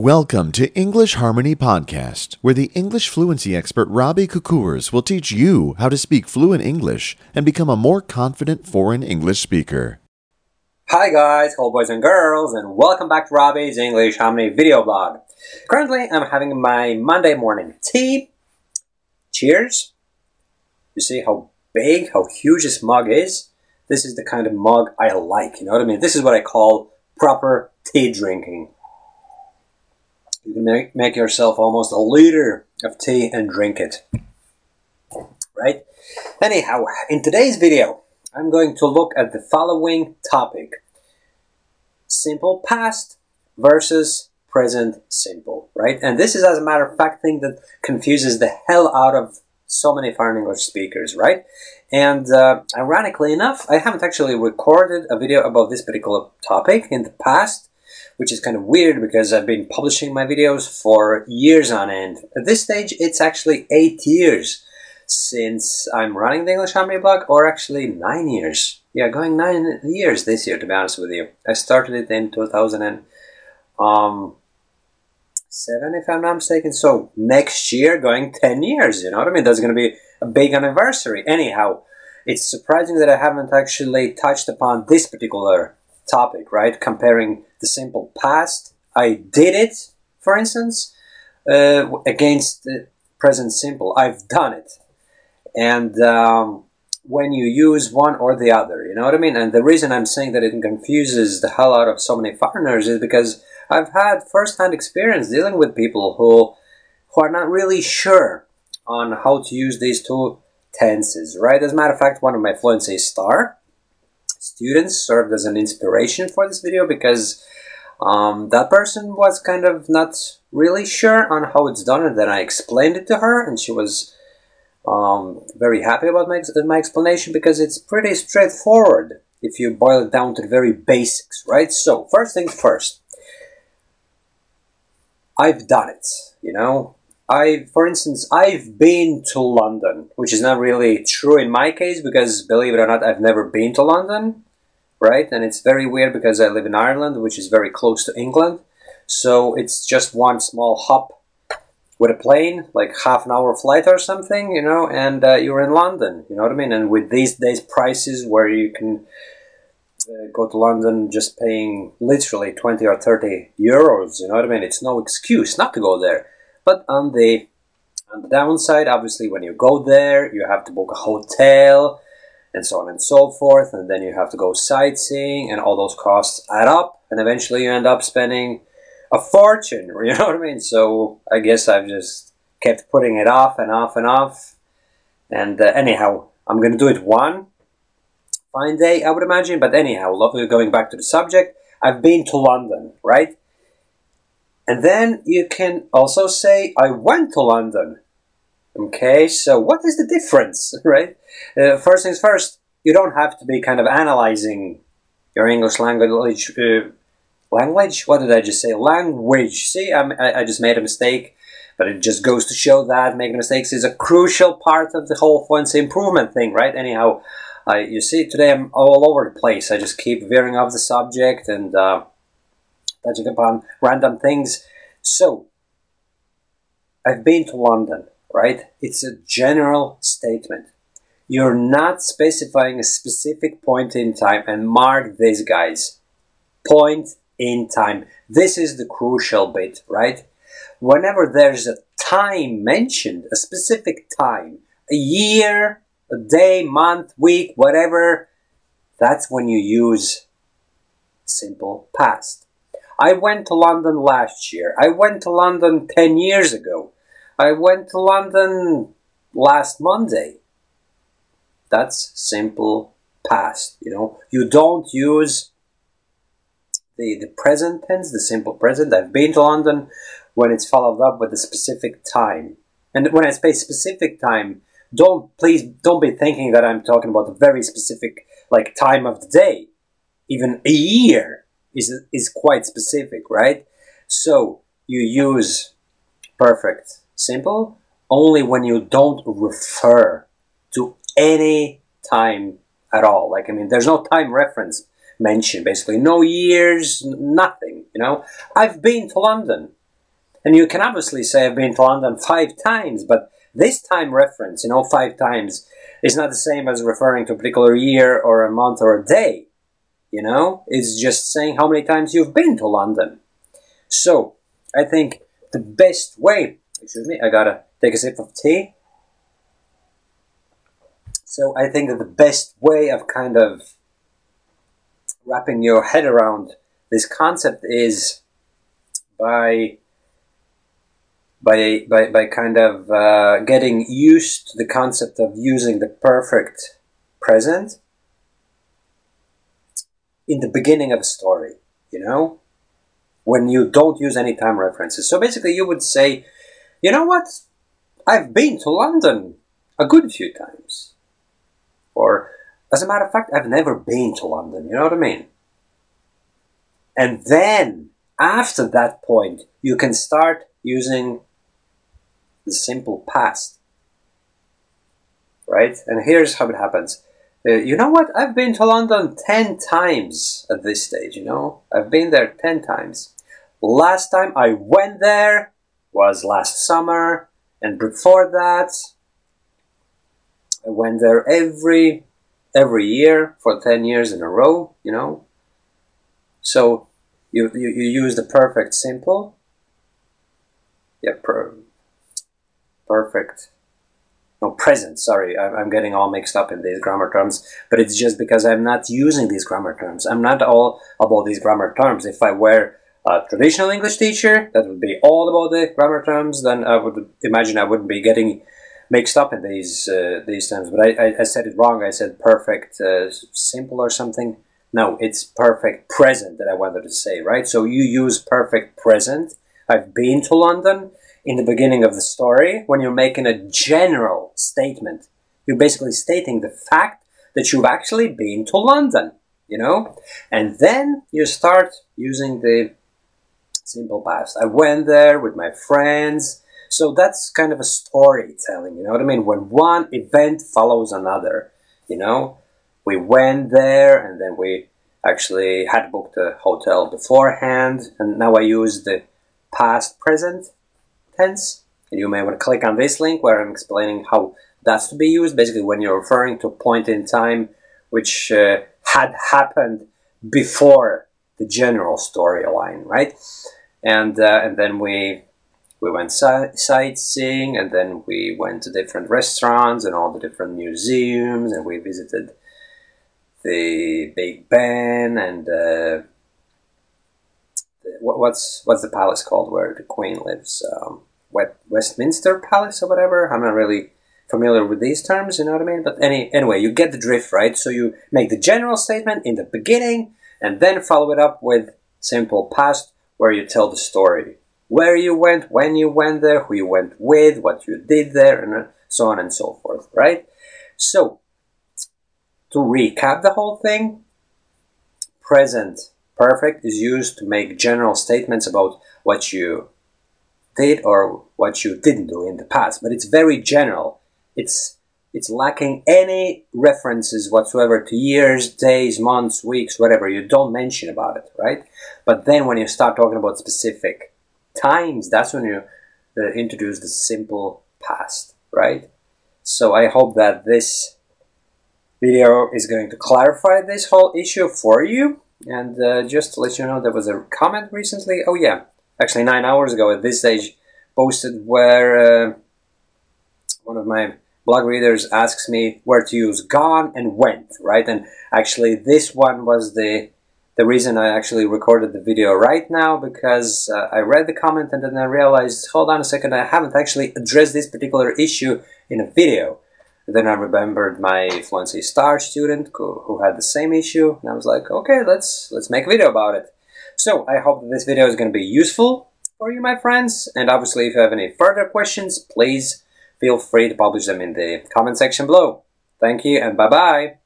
Welcome to English Harmony Podcast, where the English fluency expert Robbie Kukurs will teach you how to speak fluent English and become a more confident foreign English speaker. Hi guys, hello boys and girls, and welcome back to Robbie's English Harmony video blog. Currently, I'm having my Monday morning tea. Cheers. You see how big, how huge this mug is? This is the kind of mug I like, you know what I mean? This is what I call proper tea drinking. You can make, make yourself almost a liter of tea and drink it. Right? Anyhow, in today's video, I'm going to look at the following topic. Simple past versus present simple, right? And this is, as a matter of fact, thing that confuses the hell out of so many foreign English speakers, right? And uh, ironically enough, I haven't actually recorded a video about this particular topic in the past, which is kind of weird because I've been publishing my videos for years on end. At this stage, it's actually eight years since I'm running the English Harmony blog, or actually nine years. Yeah, going nine years this year, to be honest with you. I started it in 2007, um, if I'm not mistaken. So next year, going 10 years, you know what I mean? That's going to be a big anniversary. Anyhow, it's surprising that I haven't actually touched upon this particular topic, right? Comparing the simple past. I did it, for instance, uh, against the present simple. I've done it. And um, when you use one or the other, you know what I mean? And the reason I'm saying that it confuses the hell out of so many foreigners is because I've had first-hand experience dealing with people who who are not really sure on how to use these two tenses, right? As a matter of fact, one of my fluency star students served as an inspiration for this video because um, that person was kind of not really sure on how it's done and then I explained it to her and she was um, very happy about my, my explanation because it's pretty straightforward if you boil it down to the very basics, right? So, first things first. I've done it, you know. I, for instance, I've been to London, which is not really true in my case because, believe it or not, I've never been to London right? And it's very weird because I live in Ireland, which is very close to England. So it's just one small hop with a plane, like half an hour flight or something, you know, and uh, you're in London, you know what I mean? And with these days prices where you can uh, go to London just paying literally 20 or 30 euros, you know what I mean? It's no excuse not to go there. But on the on the downside, obviously, when you go there, you have to book a hotel, and so on and so forth. And then you have to go sightseeing, and all those costs add up, and eventually you end up spending a fortune. You know what I mean? So I guess I've just kept putting it off and off and off. And uh, anyhow, I'm going to do it one fine day, I would imagine. But anyhow, going back to the subject, I've been to London, right? And then you can also say, I went to London. Okay, so what is the difference, right? Uh, first things first, you don't have to be kind of analyzing your English language. Uh, language? What did I just say? Language. See, I'm, I, I just made a mistake, but it just goes to show that making mistakes is a crucial part of the whole fluency improvement thing, right? Anyhow, uh, you see, today I'm all over the place. I just keep veering off the subject and uh, touching upon random things. So, I've been to London right? It's a general statement. You're not specifying a specific point in time and mark this, guys. Point in time. This is the crucial bit, right? Whenever there's a time mentioned, a specific time, a year, a day, month, week, whatever, that's when you use simple past. I went to London last year. I went to London 10 years ago. I went to London last Monday. That's simple past, you know. You don't use the, the present tense, the simple present. I've been to London when it's followed up with a specific time. And when I say specific time, don't please don't be thinking that I'm talking about a very specific like time of the day. Even a year is is quite specific, right? So you use perfect simple only when you don't refer to any time at all. Like, I mean, there's no time reference mentioned, basically. No years, nothing, you know. I've been to London. And you can obviously say I've been to London five times, but this time reference, you know, five times, is not the same as referring to a particular year or a month or a day. You know, it's just saying how many times you've been to London. So, I think the best way, excuse me, I gotta take a sip of tea. So, I think that the best way of kind of wrapping your head around this concept is by by by, by kind of uh, getting used to the concept of using the perfect present in the beginning of a story you know when you don't use any time references so basically you would say you know what i've been to london a good few times or as a matter of fact i've never been to london you know what i mean and then after that point, you can start using the simple past. Right? And here's how it happens. Uh, you know what? I've been to London 10 times at this stage, you know? I've been there 10 times. Last time I went there was last summer, and before that, I went there every every year for 10 years in a row, you know? So you, you, you use the perfect simple. Yeah, per, perfect. No, present, sorry. I'm getting all mixed up in these grammar terms, but it's just because I'm not using these grammar terms. I'm not all about these grammar terms. If I were a traditional English teacher that would be all about the grammar terms, then I would imagine I wouldn't be getting mixed up in these uh, these terms. But I, I, I, said it wrong. I said perfect uh, simple or something. No, it's perfect present that I wanted to say, right? So you use perfect present. I've been to London in the beginning of the story when you're making a general statement. You're basically stating the fact that you've actually been to London, you know? And then you start using the simple past. I went there with my friends. So that's kind of a storytelling, you know what I mean? When one event follows another, you know? we went there and then we actually had booked a hotel beforehand and now I use the past present and you may want to click on this link where I'm explaining how that's to be used basically when you're referring to a point in time which uh, had happened before the general storyline right and uh, and then we we went sightseeing and then we went to different restaurants and all the different museums and we visited the Big Ben and uh, what's what's the palace called where the Queen lives? Um, Westminster Palace or whatever. I'm not really familiar with these terms, you know what I mean? But any anyway, you get the drift, right? So you make the general statement in the beginning and then follow it up with simple past where you tell the story. Where you went, when you went there, who you went with, what you did there, and uh, so on and so forth, right? So to recap the whole thing, present perfect is used to make general statements about what you did or what you didn't do in the past, but it's very general. It's it's lacking any references whatsoever to years, days, months, weeks, whatever. You don't mention about it, right? But then when you start talking about specific times, that's when you uh, introduce the simple past, right? So I hope that this video is going to clarify this whole issue for you. And uh, just to let you know, there was a comment recently. Oh yeah, actually nine hours ago at this stage, posted where uh, one of my blog readers asks me where to use gone and went, right? And actually, this one was the the reason I actually recorded the video right now because uh, I read the comment and then I realized, hold on a second, I haven't actually addressed this particular issue in a video. Then I remembered my Fluency Star student who, who had the same issue, and I was like, okay, let's let's make a video about it. So I hope that this video is going to be useful for you, my friends. And obviously, if you have any further questions, please feel free to publish them in the comment section below. Thank you, and bye bye.